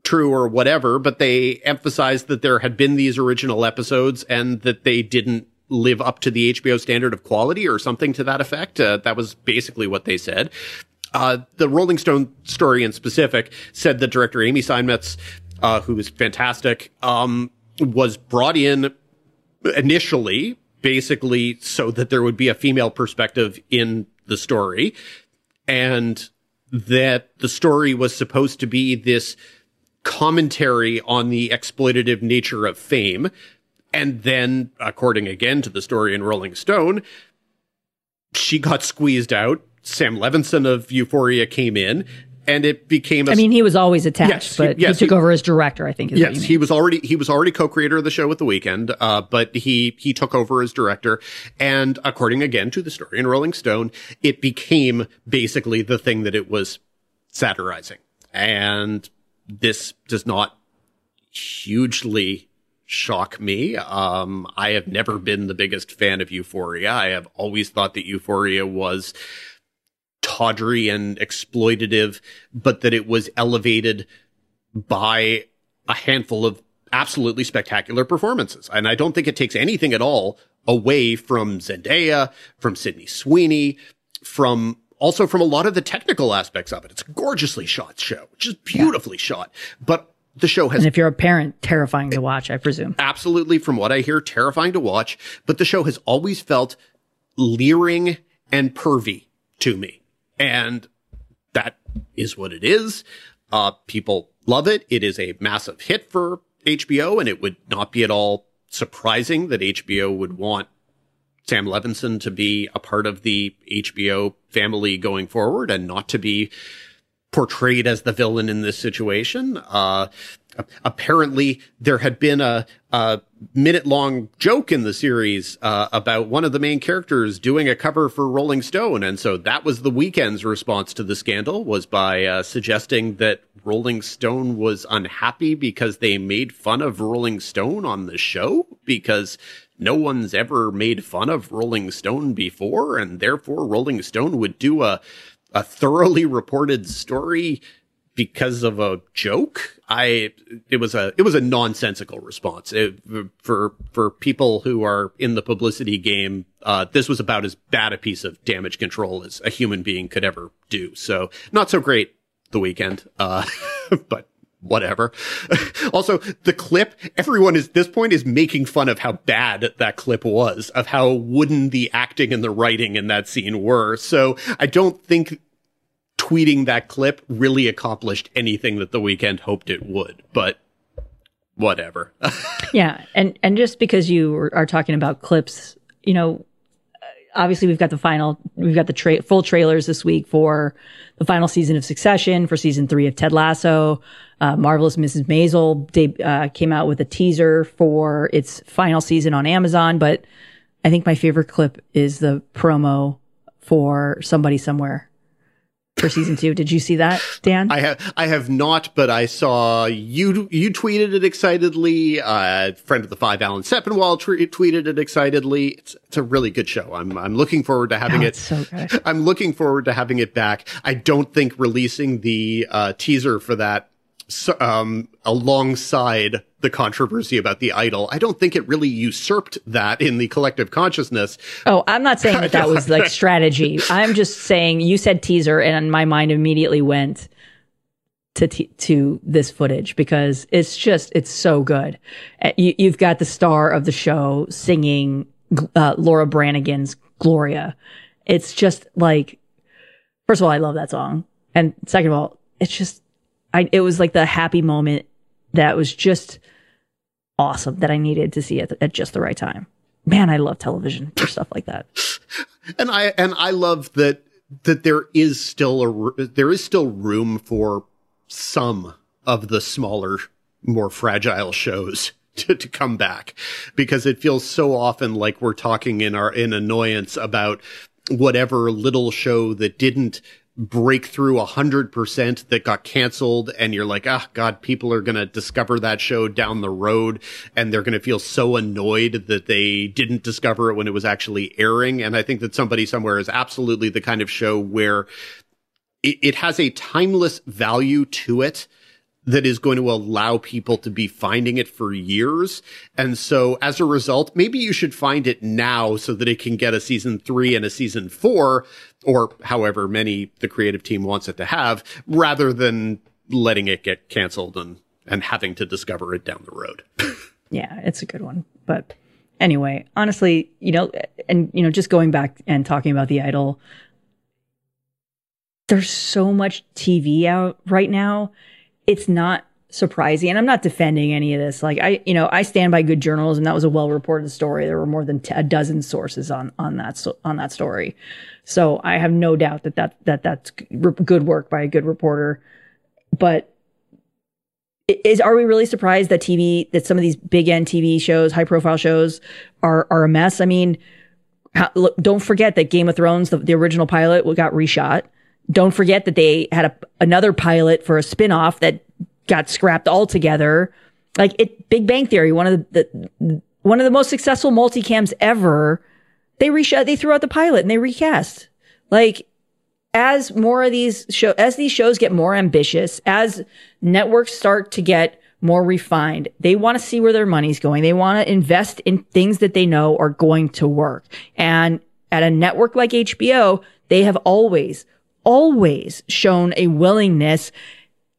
true or whatever but they emphasized that there had been these original episodes and that they didn't live up to the HBO standard of quality or something to that effect uh, that was basically what they said uh, the Rolling Stone story in specific said that director Amy Seimetz, uh, who was fantastic, um, was brought in initially, basically, so that there would be a female perspective in the story, and that the story was supposed to be this commentary on the exploitative nature of fame. And then, according again to the story in Rolling Stone, she got squeezed out Sam Levinson of Euphoria came in and it became a I mean, he was always attached, Yes, he- but yes, he took he- over as director, I think. Is Yes, he was already he was already co-creator of the show with the Weeknd, uh, but he he took over as director, and according again to the story in Rolling Stone, it became basically the thing that it was satirizing, and this does not hugely shock me. Um, I have never been the biggest fan of Euphoria. I have always thought that Euphoria was tawdry and exploitative, but that it was elevated by a handful of absolutely spectacular performances. And I don't think it takes anything at all away from Zendaya, from Sydney Sweeney, from also from a lot of the technical aspects of it. It's a gorgeously shot show, just beautifully shot. But the show has and if you're a parent, terrifying to watch, I presume. absolutely, from what I hear, terrifying to watch. But the show has always felt leering and pervy to me. And that is what it is. Uh, people love it. It is a massive hit for HBO, and it would not be at all surprising that HBO would want Sam Levinson to be a part of the HBO family going forward and not to be portrayed as the villain in this situation. Uh, apparently there had been a, a minute long joke in the series, uh, about one of the main characters doing a cover for Rolling Stone. And so that was the Weeknd's response to the scandal was by, uh, suggesting that Rolling Stone was unhappy because they made fun of Rolling Stone on the show because no one's ever made fun of Rolling Stone before. And therefore Rolling Stone would do a, a thoroughly reported story because of a joke. I it was a it was a nonsensical response It- for for people who are in the publicity game. Uh, this was about as bad a piece of damage control as a human being could ever do. So not so great the Weeknd, uh, but whatever. also, the clip, everyone is, this point is making fun of how bad that clip was, of how wooden the acting and the writing in that scene were. So I don't think tweeting that clip really accomplished anything that the Weeknd hoped it would, but whatever. yeah, and and just because you are- talking about clips, you know, obviously we've got the final, we've got the tra- full trailers this week for the final season of Succession, for season three of Ted Lasso. Uh, Marvelous Mrs. Maisel they, uh, came out with a teaser for its final season on Amazon, but I think my favorite clip is the promo for Somebody Somewhere for season two. Did you see that, Dan? I have I have not, but I saw you you tweeted it excitedly. Uh, friend of the five, Alan Sepinwall, tre- tweeted it excitedly. It's it's a really good show. I'm I'm looking forward to having Oh, it. so good. I'm looking forward to having it back. I don't think releasing the uh, teaser for that um, alongside the controversy about the idol, I don't think it really usurped that in the collective consciousness. Oh, I'm not saying that that was like strategy. I'm just saying you said teaser, and my mind immediately went to t- to this footage because it's just it's so good. Uh, You, you've got the star of the show singing uh, Laura Branigan's Gloria. It's just like, first of all, I love that song, and second of all, it's just I it was like the happy moment that was just awesome that I needed to see it at just the right time. Man, I love television for stuff like that. and I and I love that that there is still a there is still room for some of the smaller, more fragile shows to, to come back because it feels so often like we're talking in our in annoyance about whatever little show that didn't break through a hundred percent that got canceled and you're like, ah, God, people are going to discover that show down the road and they're going to feel so annoyed that they didn't discover it when it was actually airing. And I think that somebody somewhere is absolutely the kind of show where it, it has a timeless value to it that is going to allow people to be finding it for years. And so as a result, maybe you should find it now so that it can get a season three and a season four, or however many the creative team wants it to have, rather than letting it get canceled and, and having to discover it down the road. yeah, it's a good one. But anyway, honestly, you know, and you know, just going back and talking about the idol, there's so much TV out right now. It's not surprising, and I'm not defending any of this. Like I, you know, I stand by good journalism. That was a well reported story. There were more than t- a dozen sources on on that so, on that story. So I have no doubt that that that that's good work by a good reporter. But is are we really surprised that TV that some of these big end TV shows, high profile shows, are are a mess? I mean, how, look, don't forget that Game of Thrones, the, the original pilot, got reshot. Don't forget that they had a, another pilot for a spinoff that got scrapped altogether. Like it, Big Bang Theory, one of the, the one of the most successful multicams ever. They reshot, they threw out the pilot and they recast. Like as more of these show, as these shows get more ambitious, as networks start to get more refined, they want to see where their money's going. They want to invest in things that they know are going to work. And at a network like HBO, they have always, always shown a willingness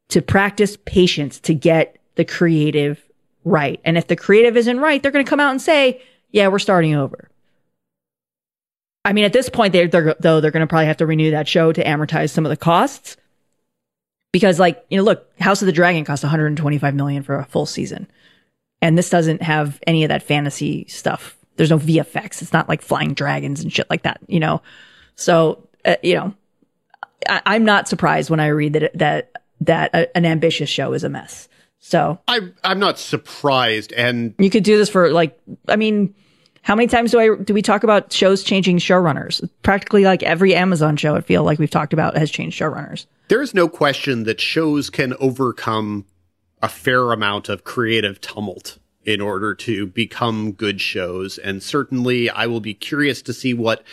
to practice patience to get the creative right. And if the creative isn't right, they're going to come out and say, yeah, we're starting over. I mean, at this point, they're, they're though they're going to probably have to renew that show to amortize some of the costs, because like you know, look, House of the Dragon cost 125 million for a full season, and this doesn't have any of that fantasy stuff. There's no VFX. It's not like flying dragons and shit like that, you know. So uh, you know, I, am not surprised when I read that that that a, an ambitious show is a mess. So I'm I'm not surprised, and you could do this for like, I mean how many times do I do we talk about shows changing showrunners? Practically like every Amazon show, I feel like we've talked about has changed showrunners. There is no question that shows can overcome a fair amount of creative tumult in order to become good shows, and certainly I will be curious to see what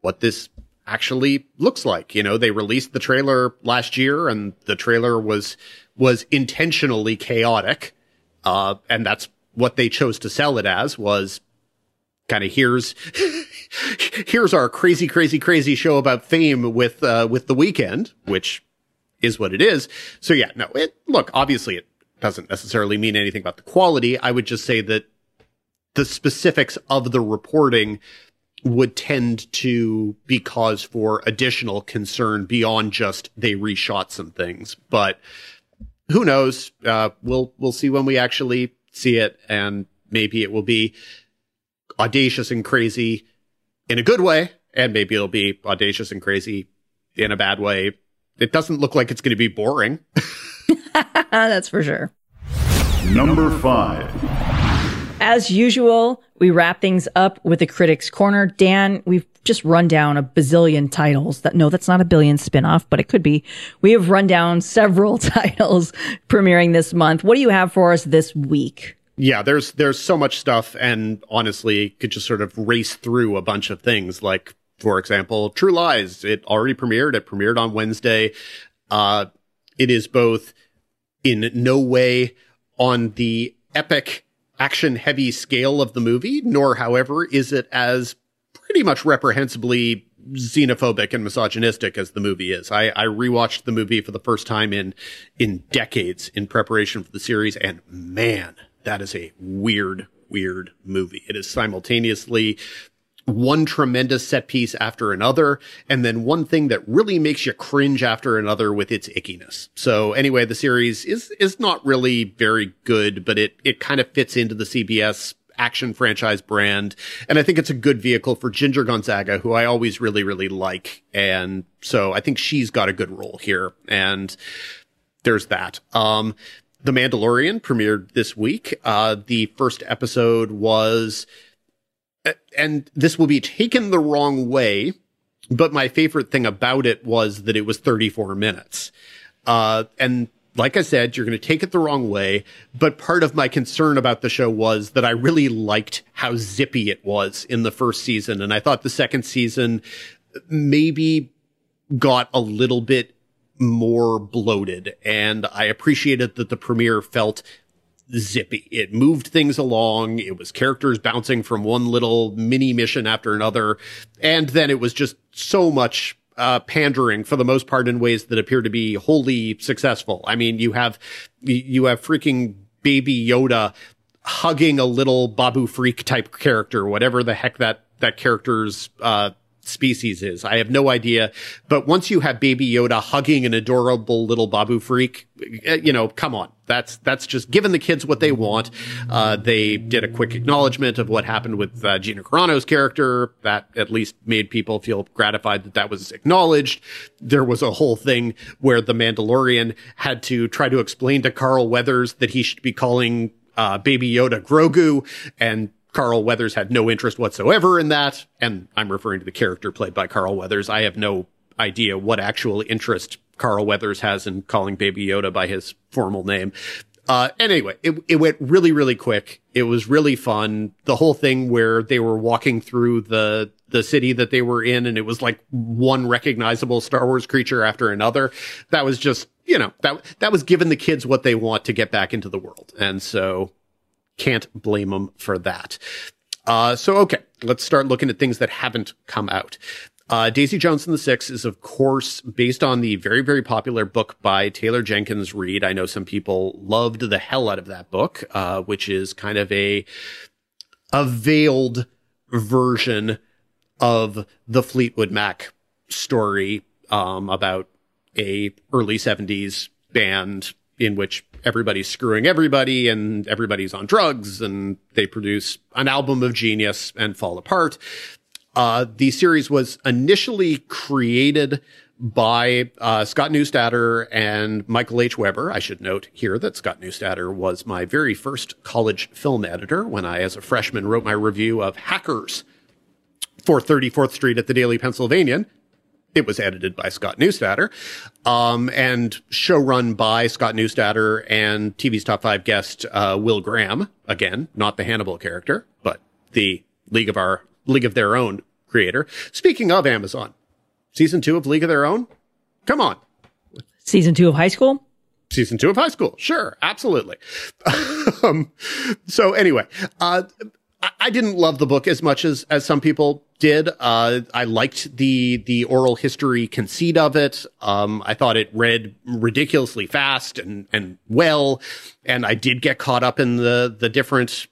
what this actually looks like. You know, they released the trailer last year, and the trailer was was intentionally chaotic, uh, and that's what they chose to sell it as was kind of here's here's our crazy crazy crazy show about fame with uh with the Weeknd, which is what it is. So yeah no it look obviously it doesn't necessarily mean anything about the quality. I would just say that the specifics of the reporting would tend to be cause for additional concern beyond just they reshot some things but who knows uh we'll we'll see when we actually see it and maybe it will be audacious and crazy in a good way, and maybe it'll be audacious and crazy in a bad way. It doesn't look like it's going to be boring. That's for sure. Number five. As usual, we wrap things up with the Critics Corner. Dan, we've just run down a bazillion titles that, no, that's not a billion spinoff, but it could be. We have run down several titles premiering this month. What do you have for us this week? yeah, there's there's so much stuff, and honestly, could just sort of race through a bunch of things. Like, for example, True Lies. It already premiered. It premiered on Wednesday. Uh, it is both in no way on the epic action heavy scale of the movie, nor, however, is it as pretty much reprehensibly xenophobic and misogynistic as the movie is. I, I rewatched the movie for the first time in in decades in preparation for the series, and man, that is a weird, weird movie. It is simultaneously one tremendous set piece after another, and then one thing that really makes you cringe after another with its ickiness. So anyway, the series is is not really very good, but it it kind of fits into the CBS action franchise brand. And I think it's a good vehicle for Ginger Gonzaga, who I always really, really like. And so I think she's got a good role here. And there's that. Um, the Mandalorian premiered this week. Uh, the first episode was and this will be taken the wrong way, but my favorite thing about it was that it was 34 minutes. Uh, and like I said, you're going to take it the wrong way. But part of my concern about the show was that I really liked how zippy it was in the first season. And I thought the second season maybe got a little bit more bloated. And I appreciated that the premiere felt zippy. It moved things along. It was characters bouncing from one little mini mission after another. And then it was just so much uh, pandering for the most part in ways that appear to be wholly successful. I mean, you have, you have freaking baby Yoda hugging a little Babu Frik type character, whatever the heck that, that character's, uh, species is. I have no idea. But once you have Baby Yoda hugging an adorable little Babu Frik, eh, you know, come on. That's, that's just giving the kids what they want. Uh, they did a quick acknowledgement of what happened with uh, Gina Carano's character. That at least made people feel gratified that that was acknowledged. There was a whole thing where the Mandalorian had to try to explain to Carl Weathers that he should be calling uh, Baby Yoda Grogu and Carl Weathers had no interest whatsoever in that. And I'm referring to the character played by Carl Weathers. I have no idea what actual interest Carl Weathers has in calling Baby Yoda by his formal name. Uh, anyway, it, it went really, really quick. It was really fun. The whole thing where they were walking through the, the city that they were in and it was like one recognizable Star Wars creature after another. That was just, you know, that, that was giving the kids what they want to get back into the world. And so can't blame them for that. Uh, so okay, let's start looking at things that haven't come out. Uh, Daisy Jones and the Six is, of course, based on the very, very popular book by Taylor Jenkins Reid. I know some people loved the hell out of that book, uh, which is kind of a, a veiled version of the Fleetwood Mac story, um, about a early seventies band in which everybody's screwing everybody and everybody's on drugs and they produce an album of genius and fall apart. Uh, the series was initially created by uh, Scott Neustadter and Michael H. Weber. I should note here that Scott Neustadter was my very first college film editor when I, as a freshman, wrote my review of Hackers for 34th Street at the Daily Pennsylvanian. It was edited by Scott Neustadter, um, and showrun by Scott Neustadter and TV's top five guest, uh, Will Graham. Again, not the Hannibal character, but the League of Our, League of Their Own creator. Speaking of Amazon, season two of League of Their Own. Come on. Season two of high school? Season two of high school. Sure. Absolutely. um, so anyway, uh, I didn't love the book as much as, as some people did. Uh, I liked the, the oral history conceit of it. Um, I thought it read ridiculously fast and, and well. And I did get caught up in the, the different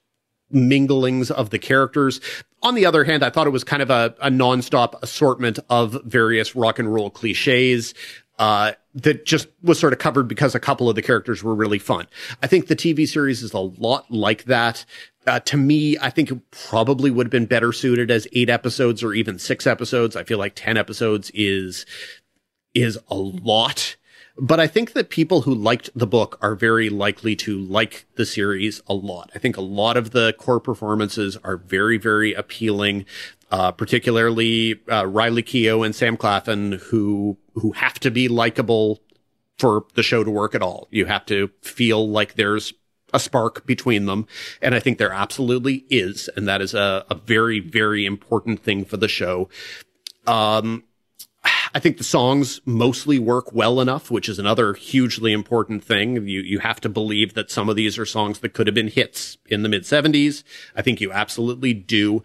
minglings of the characters. On the other hand, I thought it was kind of a, a nonstop assortment of various rock and roll cliches. Uh, that just was sort of covered because a couple of the characters were really fun. I think the TV series is a lot like that. Uh, to me, I think it probably would have been better suited as eight episodes or even six episodes. I feel like 10 episodes is, is a lot. But I think that people who liked the book are very likely to like the series a lot. I think a lot of the core performances are very, very appealing. Uh, particularly, uh, Riley Keough and Sam Claflin, who, who have to be likable for the show to work at all. You have to feel like there's a spark between them. And I think there absolutely is. And that is a, a very, very important thing for the show. Um, I think the songs mostly work well enough, which is another hugely important thing. You, you have to believe that some of these are songs that could have been hits in the mid seventies. I think you absolutely do.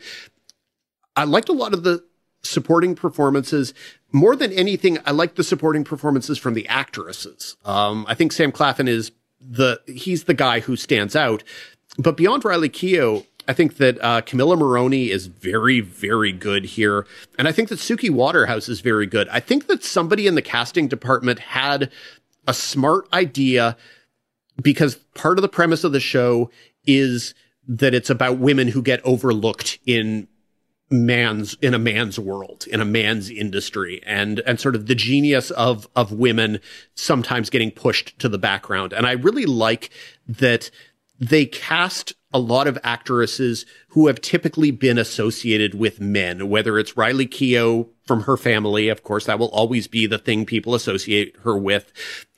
I liked a lot of the supporting performances. More than anything, I like the supporting performances from the actresses. Um, I think Sam Claflin is the, he's the guy who stands out. But beyond Riley Keough, I think that uh, Camila Morrone is very, very good here. And I think that Suki Waterhouse is very good. I think that somebody in the casting department had a smart idea because part of the premise of the show is that it's about women who get overlooked in man's in a man's world in a man's industry and and sort of the genius of of women sometimes getting pushed to the background. And i really like that they cast a lot of actresses who have typically been associated with men, whether it's Riley Keough from her family. Of course, that will always be the thing people associate her with.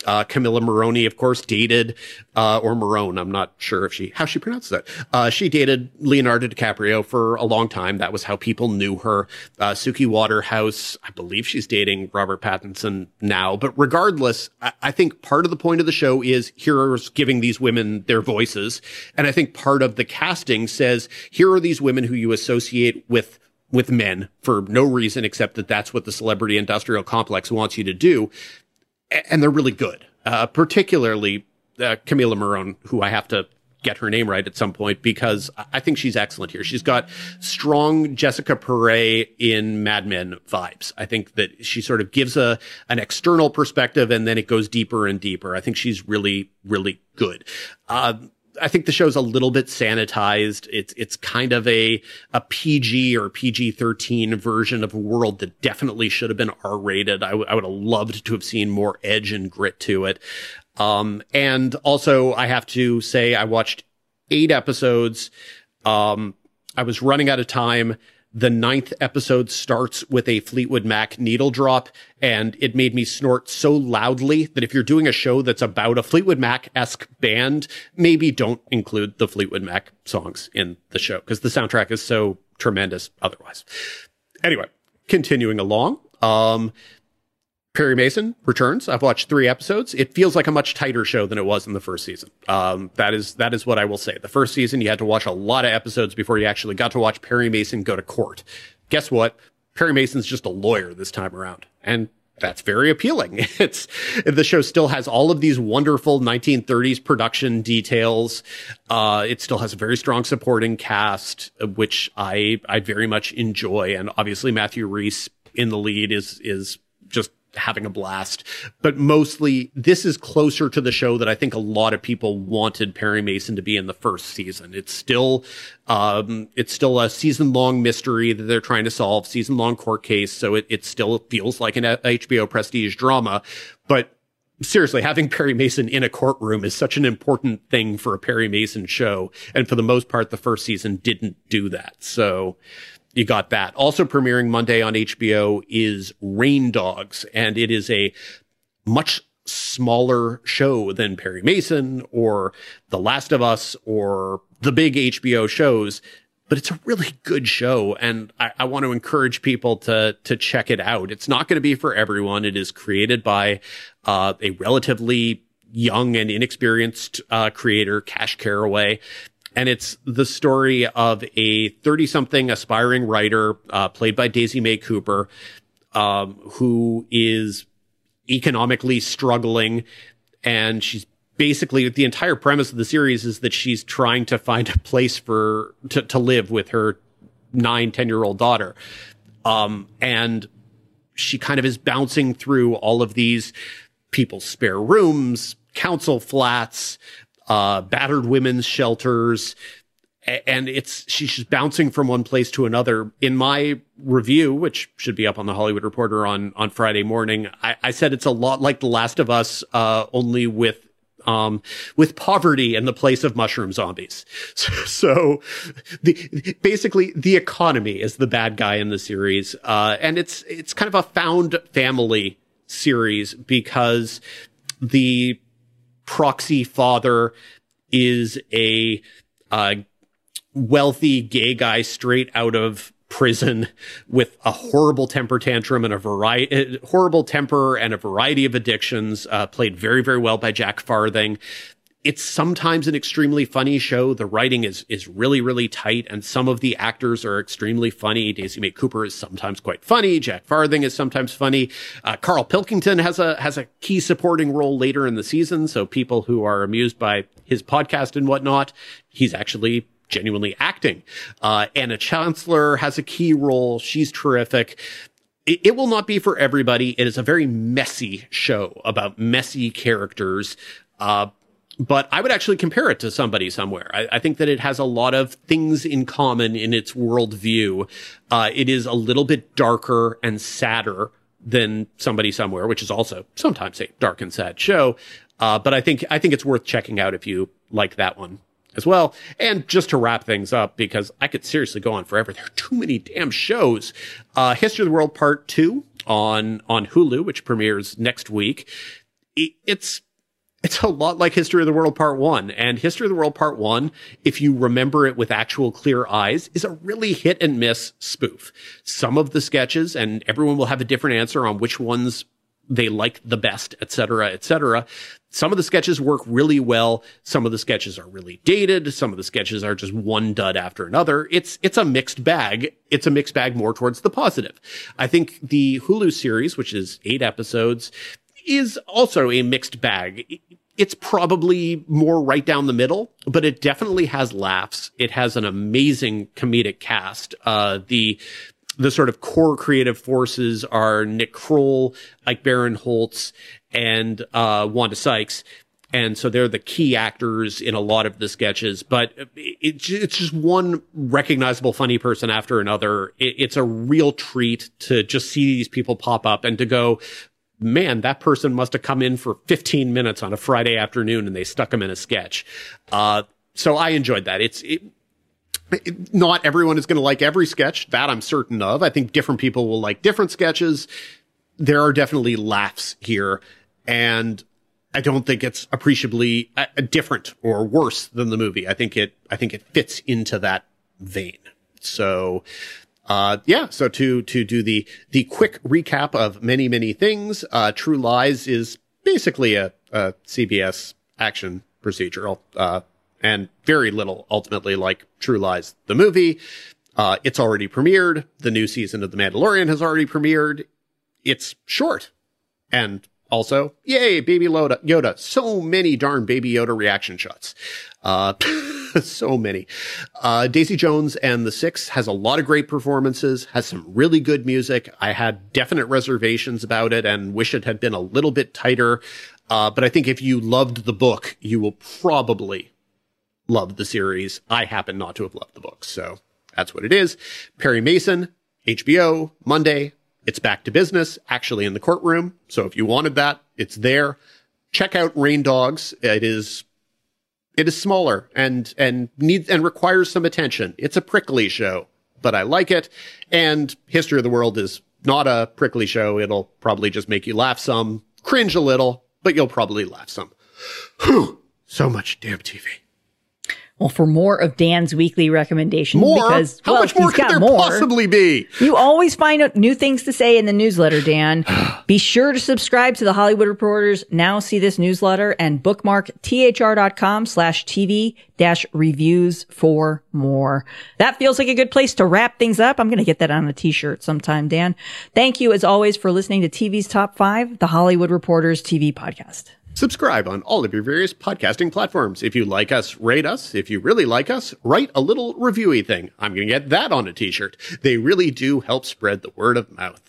Uh, Camila Morrone, of course, dated, uh, or Morone. I'm not sure if she, how she pronounces that. Uh, she dated Leonardo DiCaprio for a long time. That was how people knew her. Uh, Suki Waterhouse, I believe she's dating Robert Pattinson now. But regardless, I, I think part of the point of the show is here's giving these women their voices. And I think part of the casting says, here are these women who you associate with with men for no reason except that that's what the celebrity industrial complex wants you to do. And they're really good, uh, particularly uh, Camila Morrone, who I have to get her name right at some point because I think she's excellent here. She's got strong Jessica Paré in Mad Men vibes. I think that she sort of gives a an external perspective and then it goes deeper and deeper. I think she's really, really good. Uh, I think the show's a little bit sanitized. It's it's kind of a a PG or PG thirteen version of a world that definitely should have been R rated. I, w- I would have loved to have seen more edge and grit to it. Um, and also I have to say I watched eight episodes. Um, I was running out of time the ninth episode starts with a Fleetwood Mac needle drop, and it made me snort so loudly that if you're doing a show that's about a Fleetwood Mac esque band, maybe don't include the Fleetwood Mac songs in the show because the soundtrack is so tremendous otherwise. Anyway, continuing along. Um, Perry Mason returns. I've watched three episodes. It feels like a much tighter show than it was in the first season. Um, that is that is what I will say. The first season, you had to watch a lot of episodes before you actually got to watch Perry Mason go to court. Guess what? Perry Mason's just a lawyer this time around, and that's very appealing. It's the show still has all of these wonderful 1930s production details. Uh, it still has a very strong supporting cast, which I I very much enjoy, and obviously Matthew Rhys in the lead is is just having a blast. But mostly, this is closer to the show that I think a lot of people wanted Perry Mason to be in the first season. It's still, um, it's still a season long mystery that they're trying to solve, season long court case. So it, it still feels like an HBO prestige drama, but seriously, having Perry Mason in a courtroom is such an important thing for a Perry Mason show. And for the most part, the first season didn't do that. So, you got that. Also premiering Monday on HBO is Rain Dogs, and it is a much smaller show than Perry Mason or The Last of Us or the big HBO shows, but it's a really good show. And I, I want to encourage people to, to check it out. It's not going to be for everyone. It is created by, uh, a relatively young and inexperienced, uh, creator, Cash Carraway and it's the story of a 30 something aspiring writer, uh, played by Daisy May Cooper, um, who is economically struggling. And she's basically the entire premise of the series is that she's trying to find a place for, to, to live with her nine ten year old daughter. Um, and she kind of is bouncing through all of these people's spare rooms, council flats, uh, battered women's shelters. And it's, she's just bouncing from one place to another. In my review, which should be up on the Hollywood Reporter on, on Friday morning, I, I said it's a lot like The Last of Us, uh, only with um, with poverty in the place of mushroom zombies. So, so the, basically the economy is the bad guy in the series. Uh, and it's, it's kind of a found family series because the proxy father is a uh, wealthy gay guy straight out of prison with a horrible temper tantrum and a variety, horrible temper and a variety of addictions, uh, played very, very well by Jack Farthing. It's sometimes an extremely funny show. The writing is is really really tight, and some of the actors are extremely funny. Daisy May Cooper is sometimes quite funny. Jack Farthing is sometimes funny. Uh, Karl Pilkington has a has a key supporting role later in the season. So people who are amused by his podcast and whatnot, he's actually genuinely acting. Uh, Anna Chancellor has a key role. She's terrific. It, will not be for everybody. It is a very messy show about messy characters. Uh, but I would actually compare it to somebody somewhere. I, I, think that it has a lot of things in common in its worldview. Uh, it is a little bit darker and sadder than somebody somewhere, which is also sometimes a dark and sad show. Uh, but I think I think it's worth checking out if you like that one as well. And just to wrap things up, because I could seriously go on forever. There are too many damn shows. Uh, History of the World Part Two on on Hulu, which premieres next week. It's it's a lot like History of the World Part 1. And History of the World Part 1, if you remember it with actual clear eyes, is a really hit and miss spoof. Some of the sketches, and everyone will have a different answer on which ones they like the best, et cetera, et cetera. Some of the sketches work really well. Some of the sketches are really dated. Some of the sketches are just one dud after another. It's, it's a mixed bag. It's a mixed bag more towards the positive. I think the Hulu series, which is eight episodes, is also a mixed bag. It's probably more right down the middle, but it definitely has laughs. It has an amazing comedic cast. Uh, the, the sort of core creative forces are Nick Kroll, Ike Barinholtz, and, uh, Wanda Sykes. And so they're the key actors in a lot of the sketches, but it, it's just one recognizable funny person after another. It, it's a real treat to just see these people pop up and to go, man, that person must have come in for 15 minutes on a Friday afternoon and they stuck him in a sketch. Uh, so I enjoyed that. It's, it, it, not everyone is going to like every sketch. That I'm certain of. I think different people will like different sketches. There are definitely laughs here and I don't think it's appreciably uh, different or worse than the movie. I think it, I think it fits into that vein. So uh, yeah. So to, to do the, the quick recap of many, many things, uh, True Lies is basically a, a CBS action procedural, uh, and very little ultimately like True Lies, the movie. Uh, it's already premiered. The new season of The Mandalorian has already premiered. It's short and also, yay, Baby Yoda, Yoda. So many darn Baby Yoda reaction shots. Uh, so many. Uh, Daisy Jones and the Six has a lot of great performances, has some really good music. I had definite reservations about it and wish it had been a little bit tighter. Uh, but I think if you loved the book, you will probably love the series. I happen not to have loved the book, so that's what it is. Perry Mason, HBO, Monday, it's back to business, actually in the courtroom. So if you wanted that, it's there. Check out Rain Dogs. It is, it is smaller and, and needs, and requires some attention. It's a prickly show, but I like it. And History of the World is not a prickly show. It'll probably just make you laugh some, cringe a little, but you'll probably laugh some. Whew. So much damn TV. Well, for more of Dan's weekly recommendation, more? because how well, much more could there more, possibly be? You always find new things to say in the newsletter, Dan. be sure to subscribe to the Hollywood Reporters Now See This newsletter and bookmark thr.com slash TV dash reviews for more. That feels like a good place to wrap things up. I'm going to get that on a t-shirt sometime, Dan. Thank you as always for listening to TV's Top 5, the Hollywood Reporters TV podcast. Subscribe on all of your various podcasting platforms. If you like us, rate us. If you really like us, write a little reviewy thing. I'm going to get that on a t-shirt. They really do help spread the word of mouth.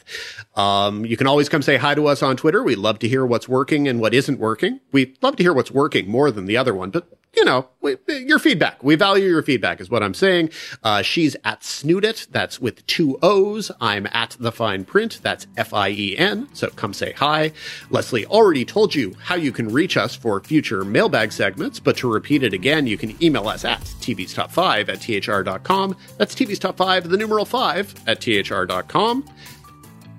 Um, you can always come say hi to us on Twitter. We love to hear what's working and what isn't working. We love to hear what's working more than the other one, but you know, your feedback. We value your feedback is what I'm saying. Uh, she's at Snoodit. That's with two O's. I'm at the Fien Print. That's F-I-E-N. So come say hi. Leslie already told you how you can reach us for future mailbag segments, but to repeat it again, you can email us at TV's Top 5 at THR.com. That's TV's Top 5, the numeral 5 at THR.com.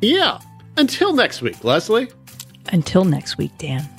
Yeah. Until next week, Leslie. Until next week, Dan.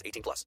18 plus.